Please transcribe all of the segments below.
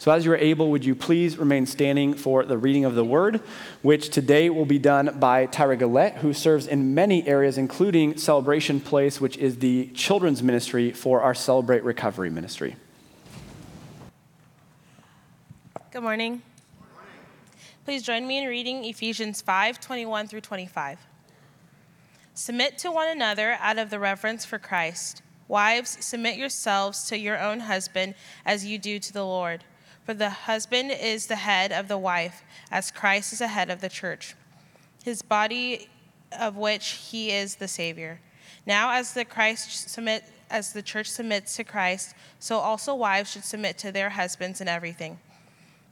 So, as you are able, would you please remain standing for the reading of the word, which today will be done by Tyra Gillette, who serves in many areas, including Celebration Place, which is the children's ministry for our Celebrate Recovery ministry. Good morning. Please join me in reading Ephesians 5 21 through 25. Submit to one another out of the reverence for Christ. Wives, submit yourselves to your own husband as you do to the Lord. For the husband is the head of the wife, as Christ is the head of the church, his body of which he is the Savior. Now, as the Christ submit, as the church submits to Christ, so also wives should submit to their husbands in everything.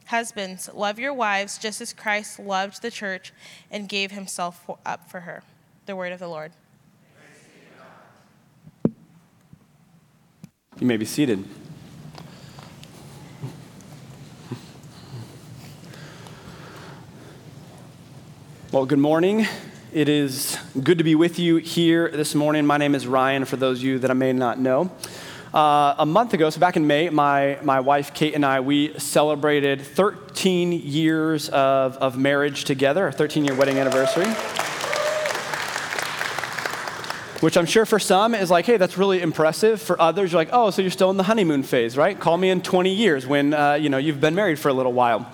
Husbands, love your wives just as Christ loved the church and gave himself up for her. The word of the Lord. You may be seated. Well, good morning. It is good to be with you here this morning. My name is Ryan, for those of you that I may not know. Uh, a month ago, so back in May, my, my wife Kate and I, we celebrated 13 years of, of marriage together, our 13 year wedding anniversary. Which I'm sure for some is like, hey, that's really impressive. For others, you're like, oh, so you're still in the honeymoon phase, right? Call me in 20 years when uh, you know you've been married for a little while.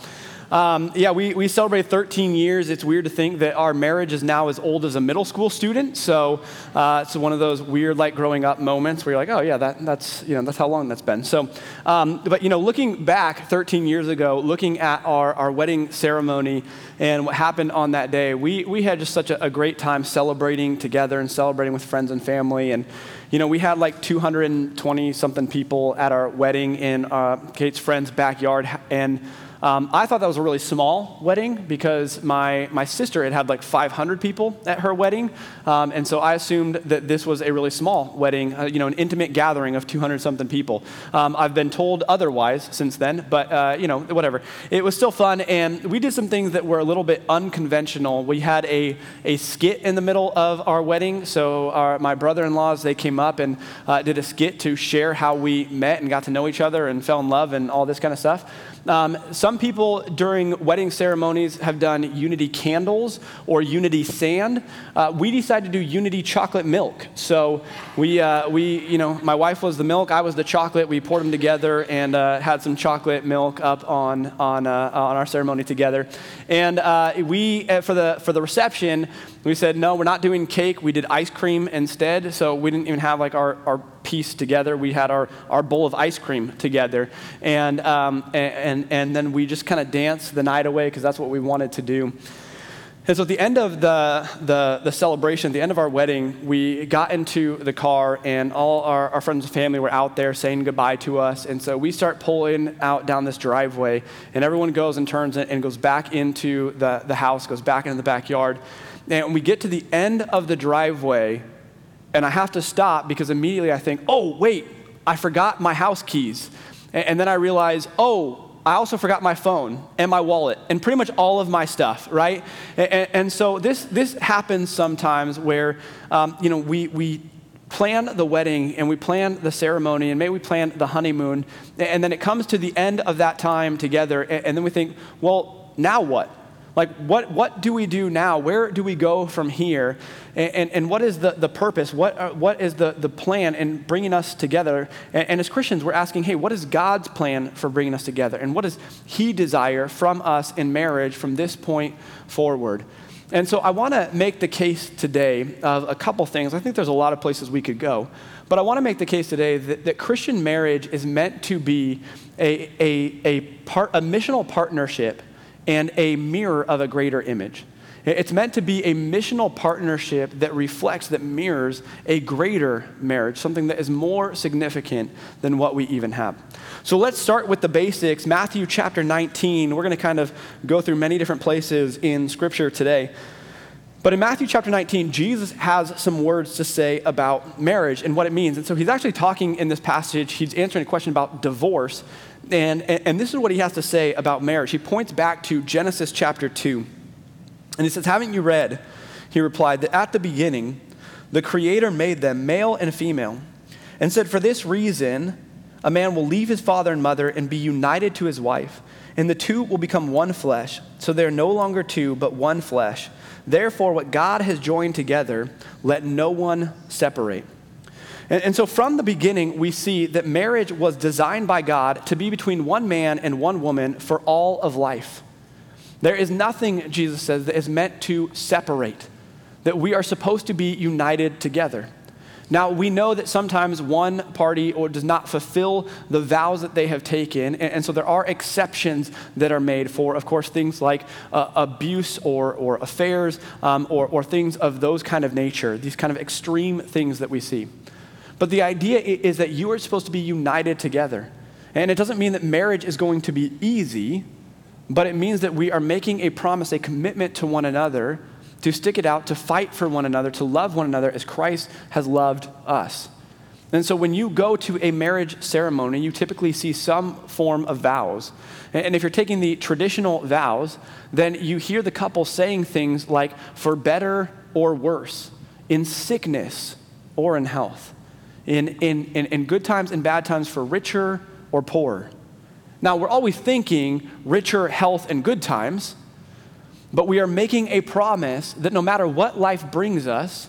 Um, yeah, we, we celebrate 13 years. It's weird to think that our marriage is now as old as a middle school student. So uh, it's one of those weird, like growing up moments where you're like, oh yeah, that, that's you know that's how long that's been. So, um, but you know, looking back 13 years ago, looking at our, our wedding ceremony and what happened on that day, we we had just such a, a great time celebrating together and celebrating with friends and family and. You know, we had like 220 something people at our wedding in uh, Kate's friend's backyard, and um, I thought that was a really small wedding because my, my sister had had like 500 people at her wedding. Um, and so I assumed that this was a really small wedding, uh, you know, an intimate gathering of 200 something people. Um, I've been told otherwise since then, but, uh, you know, whatever. It was still fun. And we did some things that were a little bit unconventional. We had a, a skit in the middle of our wedding. So our, my brother in laws, they came up and uh, did a skit to share how we met and got to know each other and fell in love and all this kind of stuff. Um, some people during wedding ceremonies have done unity candles or unity sand. Uh, we decided to do unity chocolate milk. So we, uh, we, you know, my wife was the milk, I was the chocolate. We poured them together and uh, had some chocolate milk up on, on, uh, on our ceremony together. And uh, we, uh, for, the, for the reception, we said, no, we're not doing cake. We did ice cream instead. So we didn't even have like our, our piece together. We had our, our bowl of ice cream together. And, um, and, and then we just kind of danced the night away because that's what we wanted to do. And so at the end of the, the, the, celebration, at the end of our wedding, we got into the car and all our, our friends and family were out there saying goodbye to us. And so we start pulling out down this driveway and everyone goes and turns and goes back into the, the house, goes back into the backyard. And we get to the end of the driveway, and I have to stop because immediately I think, oh, wait, I forgot my house keys. And, then I realize, oh, I also forgot my phone and my wallet and pretty much all of my stuff, right? And, and so this, this happens sometimes where, um, you know, we, we plan the wedding and we plan the ceremony and maybe we plan the honeymoon, and then it comes to the end of that time together, and, and then we think, well, now what? Like, what, what do we do now? Where do we go from here? And, and, and what is the, the purpose? What, uh, what is the, the plan in bringing us together? And, and as Christians, we're asking, hey, what is God's plan for bringing us together? And what does He desire from us in marriage from this point forward? And so I want to make the case today of a couple things. I think there's a lot of places we could go. But I want to make the case today that, that Christian marriage is meant to be a, a, a, part, a missional partnership and a mirror of a greater image. It's meant to be a missional partnership that reflects, that mirrors a greater marriage, something that is more significant than what we even have. So let's start with the basics. Matthew chapter 19. We're going to kind of go through many different places in Scripture today. But in Matthew chapter 19, Jesus has some words to say about marriage and what it means. And so he's actually talking in this passage, he's answering a question about divorce. And, and this is what he has to say about marriage. He points back to Genesis chapter 2. And he says, Haven't you read? He replied, that at the beginning, the Creator made them male and female, and said, For this reason, A man will leave his father and mother and be united to his wife, and the two will become one flesh. So they are no longer two, but one flesh. Therefore, what God has joined together, let no one separate. And, and, so, from the beginning, we see that marriage was designed by God to be between one man and one woman for all of life. There is nothing, Jesus says, that is meant to separate, that we are supposed to be united together. Now, we know that sometimes one party or does not fulfill the vows that they have taken, and, and so there are exceptions that are made for, of course, things like uh, abuse or, or affairs um, or, or things of those kind of nature, these kind of extreme things that we see. But the idea is that you are supposed to be united together. And it doesn't mean that marriage is going to be easy, but it means that we are making a promise, a commitment to one another to stick it out, to fight for one another, to love one another as Christ has loved us. And so when you go to a marriage ceremony, you typically see some form of vows. And if you're taking the traditional vows, then you hear the couple saying things like, for better or worse, in sickness or in health, in, in, in, in good times and bad times, for richer or poorer. Now, we're always thinking richer, health, and good times. But we are making a promise that no matter what life brings us,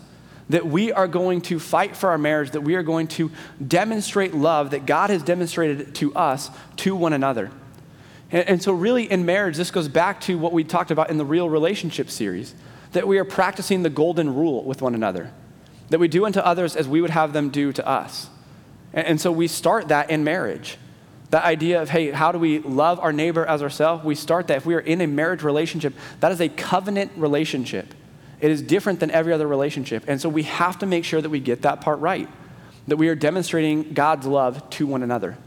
that we are going to fight for our marriage, that we are going to demonstrate love that God has demonstrated to us to one another. And, and, so, really, in marriage, this goes back to what we talked about in the Real Relationship series that we are practicing the golden rule with one another, that we do unto others as we would have them do to us. And, and so, we start that in marriage. That idea of, hey, how do we love our neighbor as ourselves? We start that. If we are in a marriage relationship, that is a covenant relationship. It is different than every other relationship. And so we have to make sure that we get that part right, that we are demonstrating God's love to one another.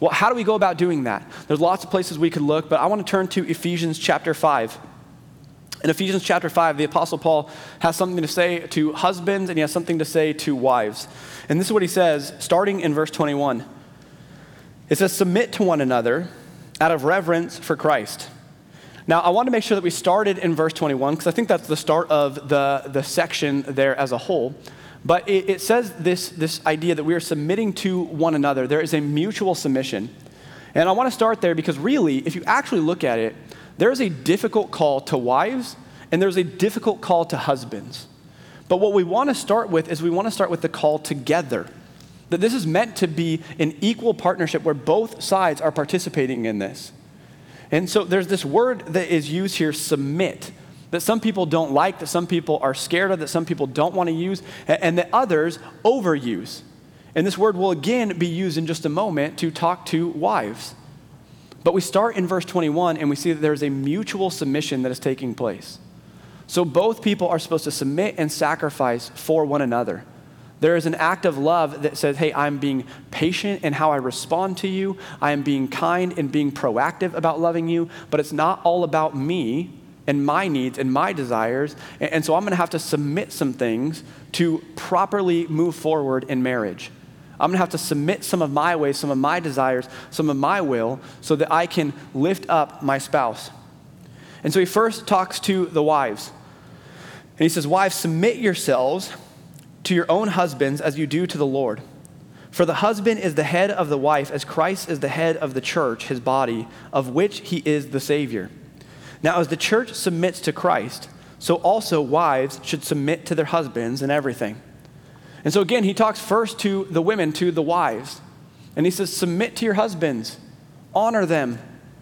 Well, how do we go about doing that? There's lots of places we could look, but I want to turn to Ephesians chapter 5. In Ephesians chapter 5, the Apostle Paul has something to say to husbands and he has something to say to wives. And this is what he says, starting in verse 21. It says, submit to one another out of reverence for Christ. Now, I want to make sure that we started in verse 21 because I think that's the start of the, the section there as a whole. But it, it, says this, this idea that we are submitting to one another. There is a mutual submission. And I want to start there because really, if you actually look at it, there is a difficult call to wives and there's a difficult call to husbands. But what we want to start with is we want to start with the call together. That this is meant to be an equal partnership where both sides are participating in this. And so there's this word that is used here, submit, that some people don't like, that some people are scared of, that some people don't want to use, and that others overuse. And this word will again be used in just a moment to talk to wives. But we start in verse 21 and we see that there's a mutual submission that is taking place. So both people are supposed to submit and sacrifice for one another. There is an act of love that says, hey, I'm being patient in how I respond to you. I am being kind and being proactive about loving you, but it's not all about me and my needs and my desires. And, so I'm going to have to submit some things to properly move forward in marriage. I'm going to have to submit some of my ways, some of my desires, some of my will, so that I can lift up my spouse. And so he first talks to the wives. And he says, Wives, submit yourselves to your own husbands as you do to the Lord. For the husband is the head of the wife, as Christ is the head of the church, his body, of which he is the Savior. Now, as the church submits to Christ, so also wives should submit to their husbands in everything. And so, again, he talks first to the women, to the wives. And he says, Submit to your husbands, honor them,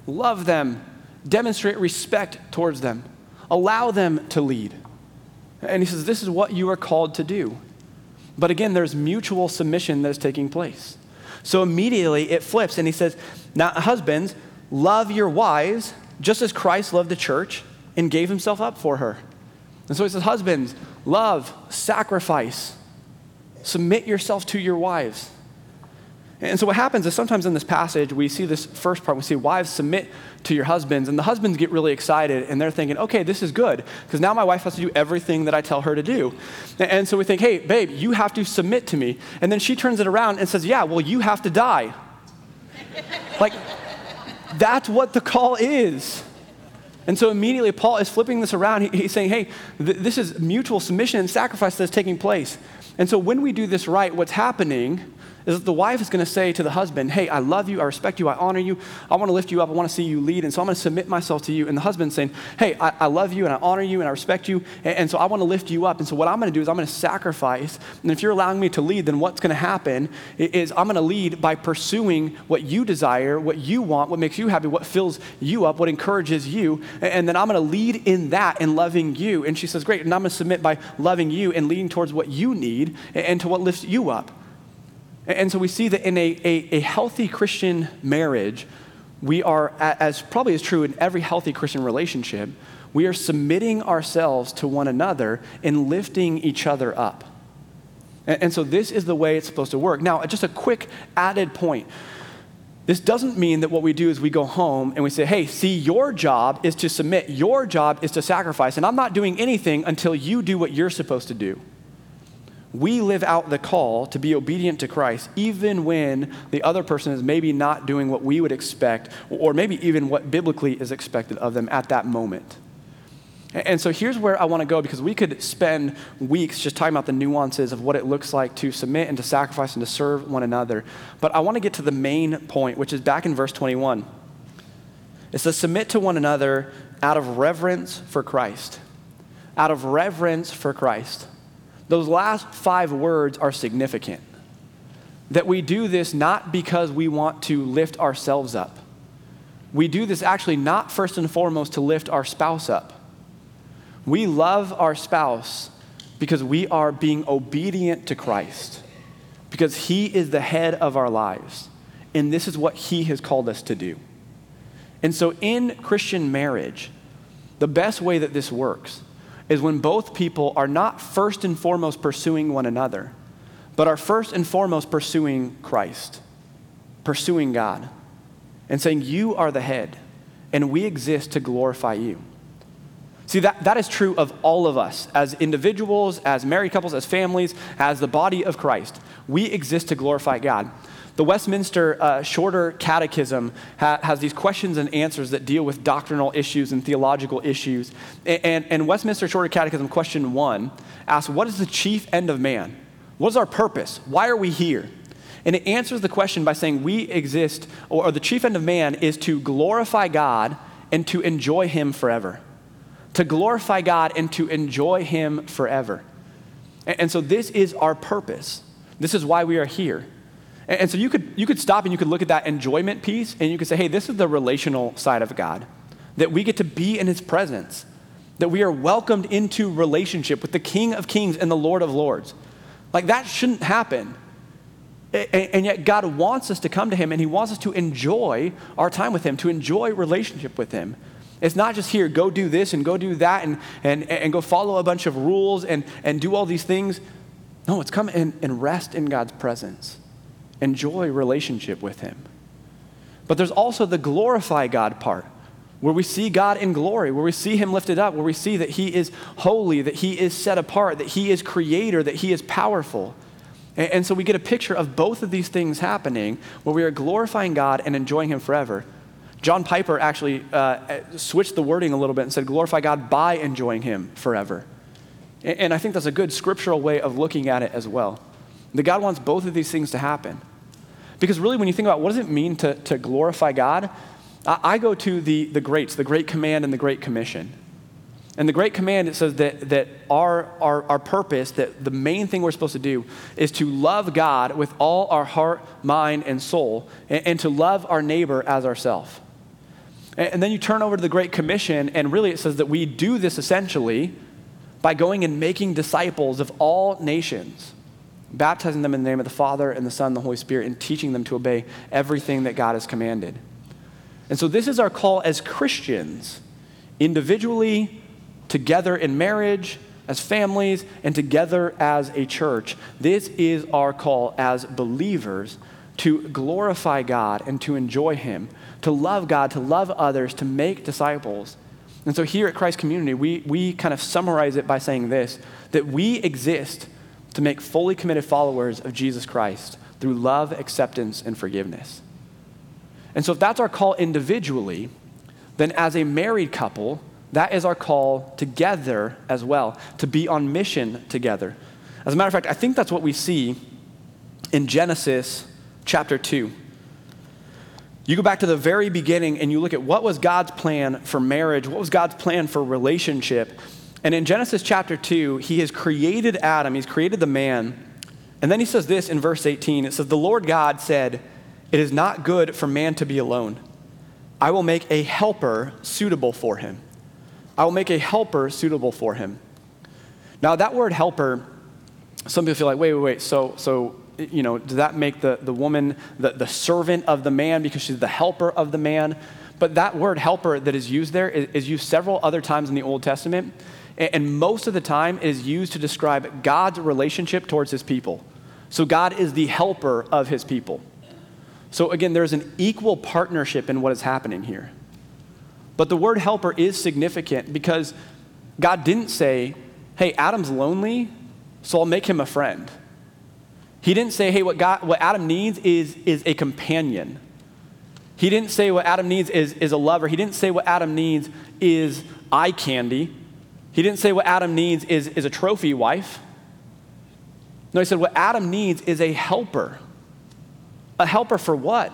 love them, demonstrate respect towards them, allow them to lead. And he says, This is what you are called to do. But again, there's mutual submission that is taking place. So immediately it flips and he says, Now, husbands, love your wives just as Christ loved the church and gave himself up for her. And so he says, Husbands, love, sacrifice, submit yourself to your wives. And so what happens is sometimes in this passage, we see this first part, we see wives submit to your husbands, and the husbands get really excited and they're thinking, okay, this is good, because now my wife has to do everything that I tell her to do. And so we think, hey, babe, you have to submit to me. And then she turns it around and says, yeah, well, you have to die. like, that's what the call is. And so immediately Paul is flipping this around. He's saying, hey, th- this is mutual submission and sacrifice that's taking place. And so when we do this right, what's happening is that the wife is going to say to the husband, Hey, I love you, I respect you, I honor you, I want to lift you up, I want to see you lead, and so I'm going to submit myself to you. And the husband saying, Hey, I, I love you and I honor you and I respect you, and, and so I want to lift you up. And so what I'm going to do is I'm going to sacrifice. And if you're allowing me to lead, then what's going to happen is I'm going to lead by pursuing what you desire, what you want, what makes you happy, what fills you up, what encourages you. And then I'm going to lead in that and loving you. And she says, Great. And I'm going to submit by loving you and leading towards what you need and to what lifts you up. And so we see that in a, a, a healthy Christian marriage, we are, as probably is true in every healthy Christian relationship, we are submitting ourselves to one another and lifting each other up. And, and so this is the way it's supposed to work. Now, just a quick added point. This doesn't mean that what we do is we go home and we say, hey, see, your job is to submit, your job is to sacrifice, and I'm not doing anything until you do what you're supposed to do we live out the call to be obedient to Christ, even when the other person is maybe not doing what we would expect, or maybe even what biblically is expected of them at that moment. And so here's where I want to go because we could spend weeks just talking about the nuances of what it looks like to submit and to sacrifice and to serve one another. But I want to get to the main point, which is back in verse 21. It says, Submit to one another out of reverence for Christ. Out of reverence for Christ. Those last five words are significant. That we do this not because we want to lift ourselves up. We do this actually not first and foremost to lift our spouse up. We love our spouse because we are being obedient to Christ, because He is the head of our lives, and this is what He has called us to do. And so, in Christian marriage, the best way that this works is when both people are not first and foremost pursuing one another, but are first and foremost pursuing Christ, pursuing God, and saying, You are the head, and we exist to glorify you. See, that, that is true of all of us as individuals, as married couples, as families, as the body of Christ. We exist to glorify God. The Westminster uh, Shorter Catechism ha- has these questions and answers that deal with doctrinal issues and theological issues. And, and, and Westminster Shorter Catechism, question one, asks, What is the chief end of man? What is our purpose? Why are we here? And it answers the question by saying we exist, or, or the chief end of man is to glorify God and to enjoy Him forever. To glorify God and to enjoy Him forever. And, and so this is our purpose. This is why we are here. And, and so you could, you could stop and you could look at that enjoyment piece and you could say, hey, this is the relational side of God. That we get to be in his presence, that we are welcomed into relationship with the King of Kings and the Lord of Lords. Like that shouldn't happen. And yet, God wants us to come to Him and He wants us to enjoy our time with Him, to enjoy relationship with Him. It's not just here, go do this and go do that and, and, and go follow a bunch of rules and, and do all these things. No, it's come and, and rest in God's presence enjoy relationship with Him. But there's also the glorify God part, where we see God in glory, where we see Him lifted up, where we see that He is holy, that He is set apart, that He is creator, that He is powerful. And, and so we get a picture of both of these things happening, where we are glorifying God and enjoying Him forever. John Piper actually uh, switched the wording a little bit and said, glorify God by enjoying Him forever. And, and I think that's a good scriptural way of looking at it as well. That God wants both of these things to happen. Because really, when you think about what does it mean to, to glorify God, I, I go to the, the greats, the Great Command and the Great Commission. And the Great Command, it says that, that our, our, our purpose, that the main thing we're supposed to do is to love God with all our heart, mind, and soul, and, and to love our neighbor as ourselves. And, and then you turn over to the Great Commission, and really it says that we do this essentially by going and making disciples of all nations baptizing them in the name of the Father and the Son and the Holy Spirit, and teaching them to obey everything that God has commanded. And so, this is our call as Christians, individually, together in marriage, as families, and together as a church. This is our call as believers to glorify God and to enjoy Him, to love God, to love others, to make disciples. And so, here at Christ Community, we, we kind of summarize it by saying this that we exist to make fully committed followers of Jesus Christ through love, acceptance, and forgiveness. And so, if that's our call individually, then as a married couple, that is our call together as well, to be on mission together. As a matter of fact, I think that's what we see in Genesis chapter 2. You go back to the very beginning and you look at what was God's plan for marriage, what was God's plan for relationship. And in Genesis chapter 2, he has created Adam, he's created the man. And then he says this in verse 18 it says, The Lord God said, It is not good for man to be alone. I will make a helper suitable for him. I will make a helper suitable for him. Now, that word helper, some people feel like, wait, wait, wait. So, so you know, does that make the, the woman the, the servant of the man because she's the helper of the man? But that word helper that is used there is, is used several other times in the Old Testament. And, most of the time is used to describe God's relationship towards his people. So God is the helper of his people. So again, there's an equal partnership in what is happening here. But the word helper is significant because God didn't say, hey, Adam's lonely, so I'll make him a friend. He didn't say, hey, what, God, what Adam needs is, is a companion. He didn't say what Adam needs is, is a lover. He didn't say what Adam needs is eye candy. He didn't say what Adam needs is, is a trophy wife. No, he said what Adam needs is a helper. A helper for what?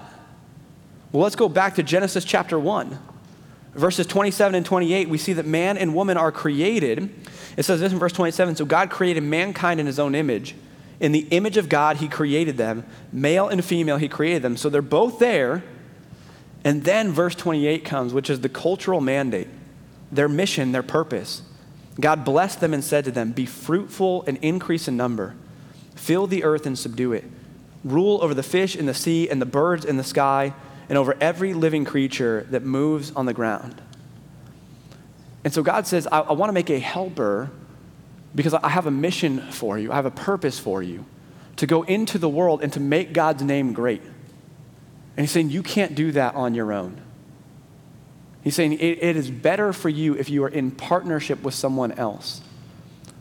Well, let's go back to Genesis chapter 1. Verses 27 and 28, we see that man and woman are created. It says this in verse 27 So God created mankind in his own image. In the image of God, he created them. Male and female, he created them. So they're both there. And then verse 28 comes, which is the cultural mandate, their mission, their purpose. God blessed them and said to them, Be fruitful and increase in number, fill the earth and subdue it, rule over the fish in the sea and the birds in the sky and over every living creature that moves on the ground. And so God says, I, I want to make a helper because I have a mission for you, I have a purpose for you to go into the world and to make God's name great. And He's saying, You can't do that on your own. He's saying, it, it is better for you if you are in partnership with someone else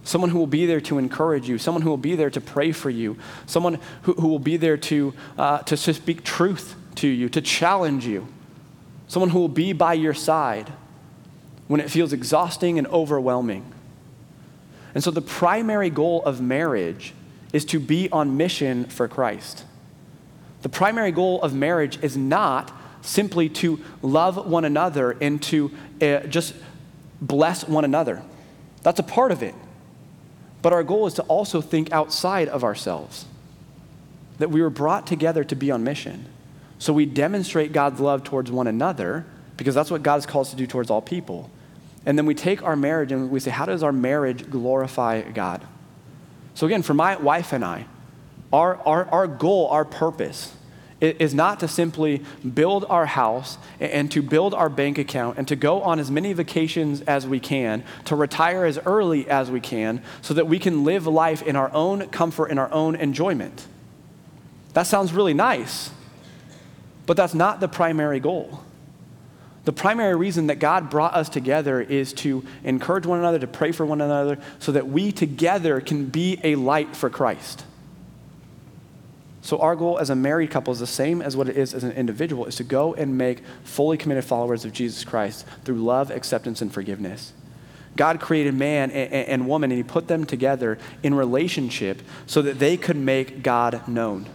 someone who will be there to encourage you, someone who will be there to pray for you, someone who, who will be there to, uh, to, to speak truth to you, to challenge you, someone who will be by your side when it feels exhausting and overwhelming. And so, the primary goal of marriage is to be on mission for Christ. The primary goal of marriage is not simply to love one another and to uh, just bless one another. That's a part of it. But our goal is to also think outside of ourselves, that we were brought together to be on mission. So we demonstrate God's love towards one another because that's what God has called us to do towards all people. And then we take our marriage and we say, how does our marriage glorify God? So again, for my wife and I, our, our, our goal, our purpose, is not to simply build our house and to build our bank account and to go on as many vacations as we can, to retire as early as we can, so that we can live life in our own comfort and our own enjoyment. That sounds really nice. But that's not the primary goal. The primary reason that God brought us together is to encourage one another, to pray for one another, so that we together can be a light for Christ. So, our goal as a married couple is the same as what it is as an individual is to go and make fully committed followers of Jesus Christ through love, acceptance, and forgiveness. God created man and woman, and He put them together in relationship so that they could make God known.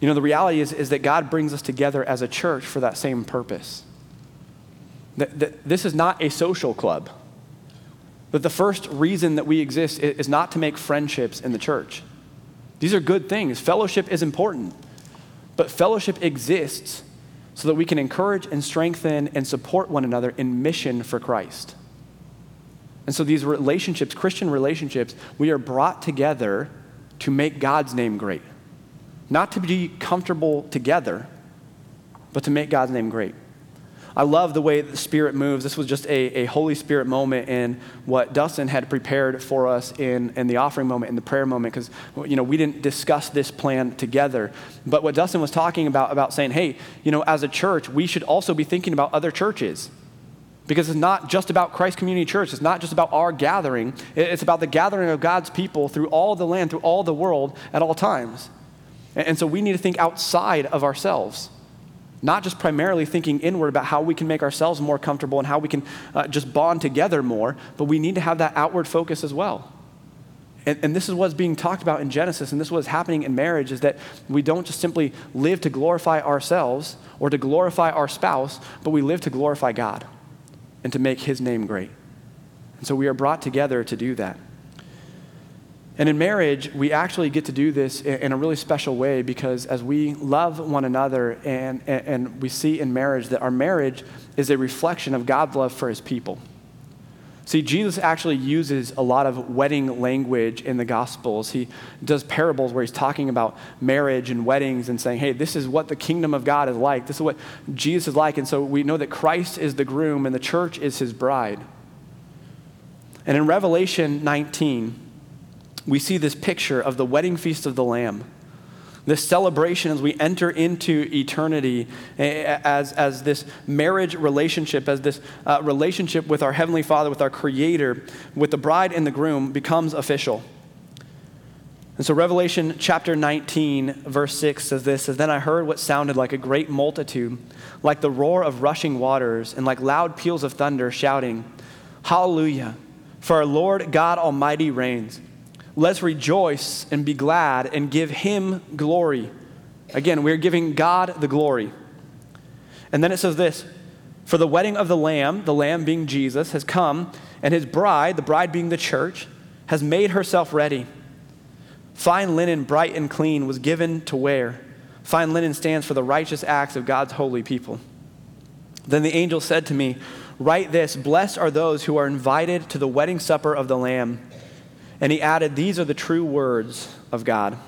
You know, the reality is, is that God brings us together as a church for that same purpose. That, that this is not a social club. That the first reason that we exist is not to make friendships in the church. These are good things. Fellowship is important. But fellowship exists so that we can encourage and strengthen and support one another in mission for Christ. And so these relationships, Christian relationships, we are brought together to make God's name great. Not to be comfortable together, but to make God's name great. I love the way the Spirit moves. This was just a, a Holy Spirit moment in what Dustin had prepared for us in, in the offering moment, in the prayer moment, because you know, we didn't discuss this plan together. But what Dustin was talking about, about saying, hey, you know, as a church, we should also be thinking about other churches. Because it's not just about Christ Community Church. It's not just about our gathering. It's about the gathering of God's people through all the land, through all the world at all times. And so we need to think outside of ourselves, not just primarily thinking inward about how we can make ourselves more comfortable and how we can uh, just bond together more, but we need to have that outward focus as well. And, and, this is what's being talked about in Genesis, and this is what's happening in marriage is that we don't just simply live to glorify ourselves or to glorify our spouse, but we live to glorify God and to make his name great. And so we are brought together to do that. And in marriage, we actually get to do this in a really special way because as we love one another and, and, we see in marriage that our marriage is a reflection of God's love for his people. See, Jesus actually uses a lot of wedding language in the Gospels. He does parables where he's talking about marriage and weddings and saying, hey, this is what the kingdom of God is like. This is what Jesus is like. And so we know that Christ is the groom and the church is his bride. And in Revelation 19, we see this picture of the wedding feast of the Lamb this celebration as we enter into eternity as, as this marriage relationship, as this uh, relationship with our Heavenly Father, with our Creator, with the bride and the groom becomes official. And so, Revelation chapter 19, verse 6 says this says, Then I heard what sounded like a great multitude, like the roar of rushing waters, and like loud peals of thunder, shouting, Hallelujah! For our Lord God Almighty reigns. Let's rejoice and be glad and give him glory. Again, we're giving God the glory. And then it says this For the wedding of the Lamb, the Lamb being Jesus, has come, and his bride, the bride being the church, has made herself ready. Fine linen, bright and clean, was given to wear. Fine linen stands for the righteous acts of God's holy people. Then the angel said to me, Write this Blessed are those who are invited to the wedding supper of the Lamb. And he added, These are the true words of God.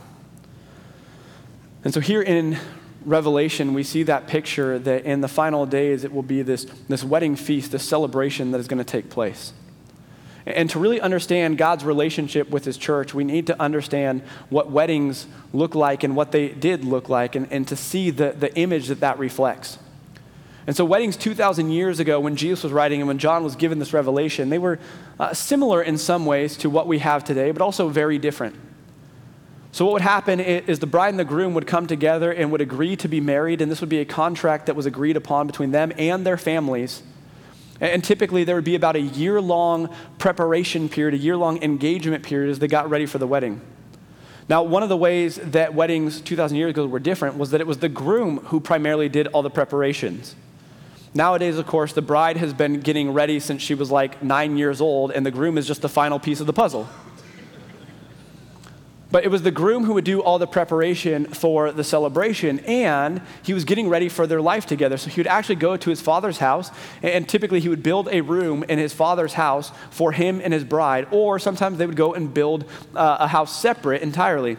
And so here in Revelation, we see that picture that in the final days it will be this, this wedding feast, this celebration that is going to take place. And to really understand God's relationship with His church, we need to understand what weddings look like and what they did look like, and, and to see the, the image that that reflects. And so, weddings 2,000 years ago, when Jesus was writing and when John was given this revelation, they were uh, similar in some ways to what we have today, but also very different. So, what would happen is the bride and the groom would come together and would agree to be married, and this would be a contract that was agreed upon between them and their families. And typically, there would be about a year long preparation period, a year long engagement period as they got ready for the wedding. Now, one of the ways that weddings 2,000 years ago were different was that it was the groom who primarily did all the preparations. Nowadays, of course, the bride has been getting ready since she was like nine years old, and the groom is just the final piece of the puzzle. But it was the groom who would do all the preparation for the celebration, and he was getting ready for their life together. So he would actually go to his father's house, and typically he would build a room in his father's house for him and his bride, or sometimes they would go and build uh, a house separate entirely.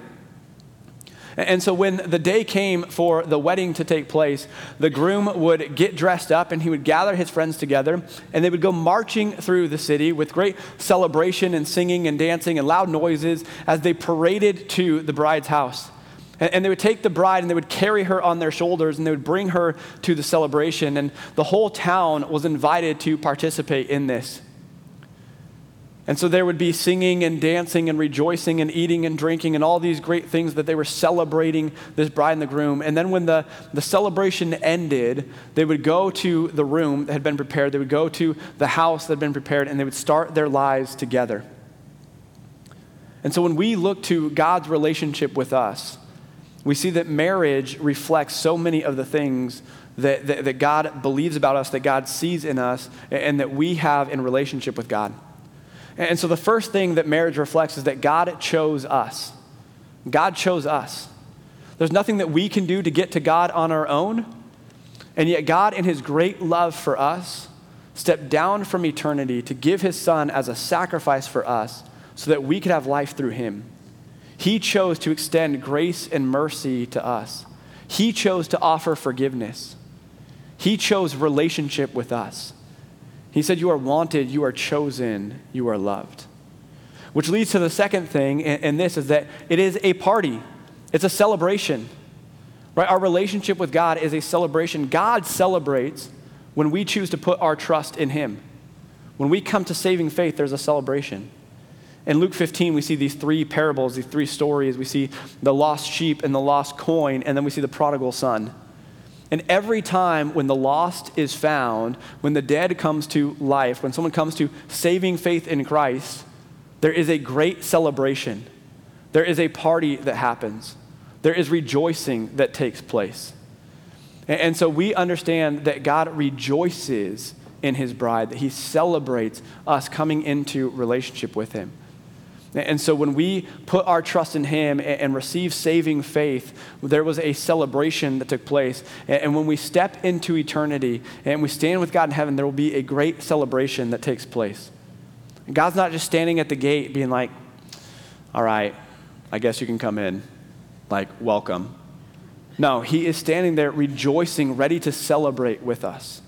And so when the day came for the wedding to take place, the groom would get dressed up and he would gather his friends together and they would go marching through the city with great celebration and singing and dancing and loud noises as they paraded to the bride's house. And, they would take the bride and they would carry her on their shoulders and they would bring her to the celebration. And the whole town was invited to participate in this. And so there would be singing and dancing and rejoicing and eating and drinking and all these great things that they were celebrating this bride and the groom. And then when the, the celebration ended, they would go to the room that had been prepared, they would go to the house that had been prepared, and they would start their lives together. And so when we look to God's relationship with us, we see that marriage reflects so many of the things that, that, that God believes about us, that God sees in us, and that we have in relationship with God. And so the first thing that marriage reflects is that God chose us. God chose us. There's nothing that we can do to get to God on our own. And yet, God, in His great love for us, stepped down from eternity to give His Son as a sacrifice for us so that we could have life through Him. He chose to extend grace and mercy to us, He chose to offer forgiveness, He chose relationship with us. He said, You are wanted, you are chosen, you are loved. Which leads to the second thing, and this is that it is a party, it's a celebration. Right? Our relationship with God is a celebration. God celebrates when we choose to put our trust in Him. When we come to saving faith, there's a celebration. In Luke 15, we see these three parables, these three stories. We see the lost sheep and the lost coin, and then we see the prodigal son. And every time when the lost is found, when the dead comes to life, when someone comes to saving faith in Christ, there is a great celebration. There is a party that happens. There is rejoicing that takes place. And, and so we understand that God rejoices in his bride, that he celebrates us coming into relationship with him. And so when we put our trust in Him and receive saving faith, there was a celebration that took place. And when we step into eternity and we stand with God in heaven, there will be a great celebration that takes place. God's not just standing at the gate being like, all right, I guess you can come in. Like, welcome. No, He is standing there rejoicing, ready to celebrate with us.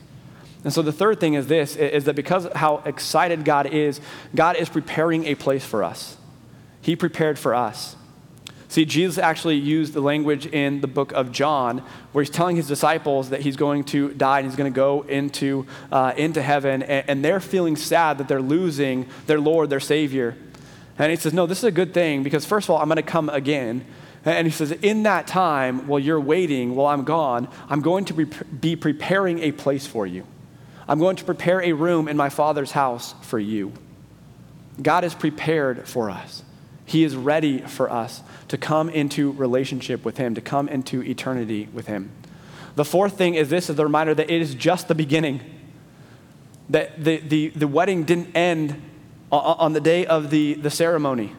And so the third thing is this is that because how excited God is, God is preparing a place for us. He prepared for us. See, Jesus actually used the language in the book of John where he's telling his disciples that he's going to die and he's going to go into, uh, into heaven, and, and they're feeling sad that they're losing their Lord, their Savior. And he says, No, this is a good thing because, first of all, I'm going to come again. And he says, In that time, while you're waiting, while I'm gone, I'm going to be preparing a place for you. I'm going to prepare a room in my Father's house for you. God is prepared for us. He is ready for us to come into relationship with Him, to come into eternity with Him. The fourth thing is this is the reminder that it is just the beginning. That the, the, the wedding didn't end on the day of the, the ceremony.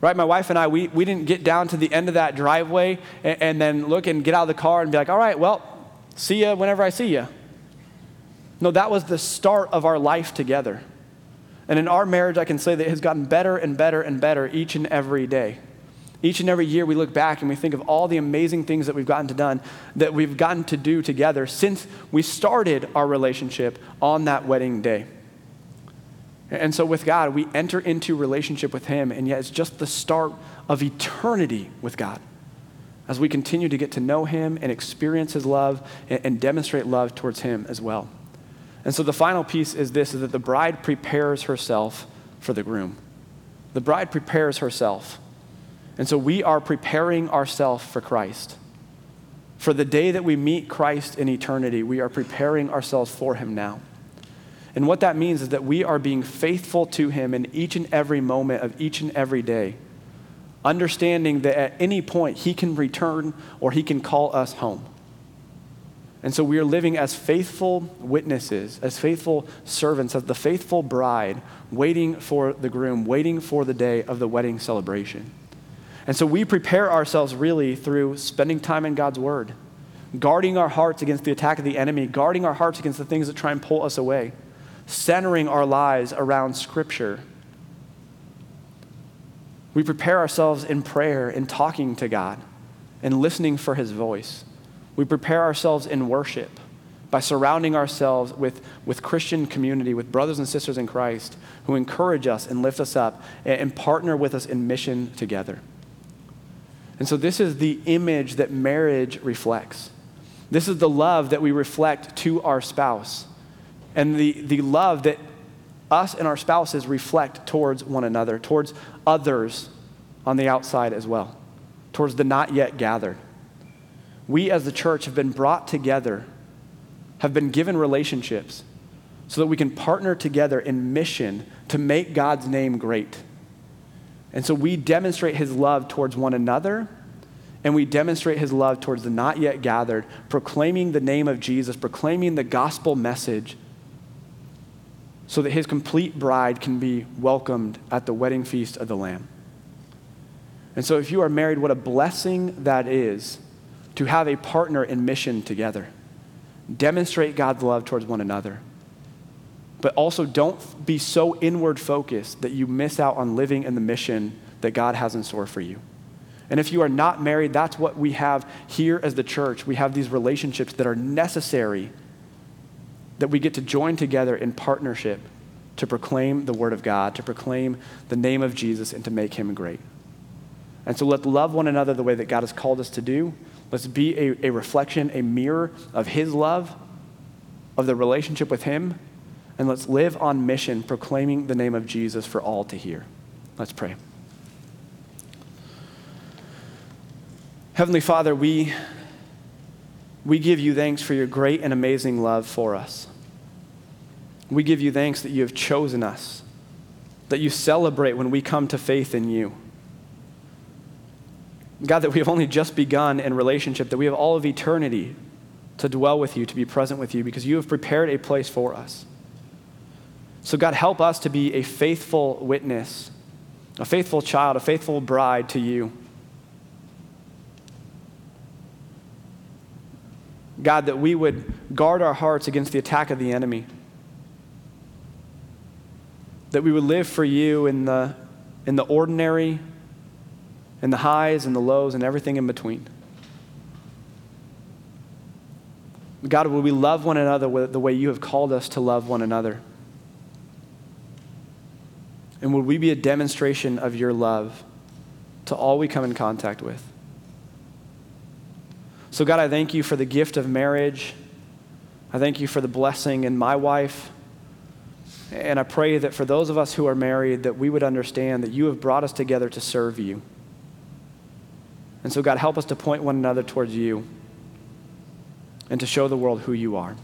Right? My wife and I, we, we didn't get down to the end of that driveway and, and then look and get out of the car and be like, all right, well, see you whenever I see you. No, that was the start of our life together. And in our marriage, I can say that it has gotten better and better and better each and every day. Each and every year, we look back and we think of all the amazing things that we've gotten to done, that we've gotten to do together since we started our relationship on that wedding day. And so, with God, we enter into relationship with Him, and yet it's just the start of eternity with God as we continue to get to know Him and experience His love and, and demonstrate love towards Him as well. And so the final piece is this is that the bride prepares herself for the groom. The bride prepares herself. And so we are preparing ourselves for Christ. For the day that we meet Christ in eternity, we are preparing ourselves for him now. And what that means is that we are being faithful to him in each and every moment of each and every day, understanding that at any point he can return or he can call us home. And so we are living as faithful witnesses, as faithful servants, as the faithful bride, waiting for the groom, waiting for the day of the wedding celebration. And so we prepare ourselves really through spending time in God's Word, guarding our hearts against the attack of the enemy, guarding our hearts against the things that try and pull us away, centering our lives around Scripture. We prepare ourselves in prayer, in talking to God, and listening for His voice. We prepare ourselves in worship by surrounding ourselves with, with Christian community, with brothers and sisters in Christ who encourage us and lift us up and, partner with us in mission together. And so, this is the image that marriage reflects. This is the love that we reflect to our spouse, and the, the love that us and our spouses reflect towards one another, towards others on the outside as well, towards the not yet gathered we as the church have been brought together, have been given relationships so that we can partner together in mission to make God's name great. And so we demonstrate his love towards one another, and we demonstrate his love towards the not yet gathered, proclaiming the name of Jesus, proclaiming the gospel message, so that his complete bride can be welcomed at the wedding feast of the Lamb. And so, if you are married, what a blessing that is to have a partner in mission together. Demonstrate God's love towards one another. But also don't be so inward focused that you miss out on living in the mission that God has in store for you. And if you are not married, that's what we have here as the church. We have these relationships that are necessary that we get to join together in partnership to proclaim the word of God, to proclaim the name of Jesus, and to make him great. And so let's love one another the way that God has called us to do. Let's be a, a reflection, a mirror of His love, of the relationship with Him, and let's live on mission, proclaiming the name of Jesus for all to hear. Let's pray. Heavenly Father, we, we give you thanks for your great and amazing love for us. We give you thanks that you have chosen us that you celebrate when we come to faith in you. God, that we have only just begun in relationship, that we have all of eternity to dwell with you, to be present with you, because you have prepared a place for us. So, God, help us to be a faithful witness, a faithful child, a faithful bride to you. God, that we would guard our hearts against the attack of the enemy. That we would live for you in the, in the ordinary, in the highs and the lows and everything in between. God, would we love one another the way you have called us to love one another? And would we be a demonstration of your love to all we come in contact with? So, God, I thank you for the gift of marriage. I thank you for the blessing in my wife. And I pray that for those of us who are married, that we would understand that you have brought us together to serve you. And so, God, help us to point one another towards you and to show the world who you are.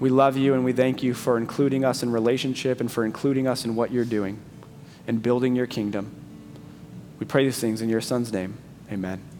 We love you and we thank you for including us in relationship and for including us in what you're doing and building your kingdom. We pray these things in your son's name. Amen.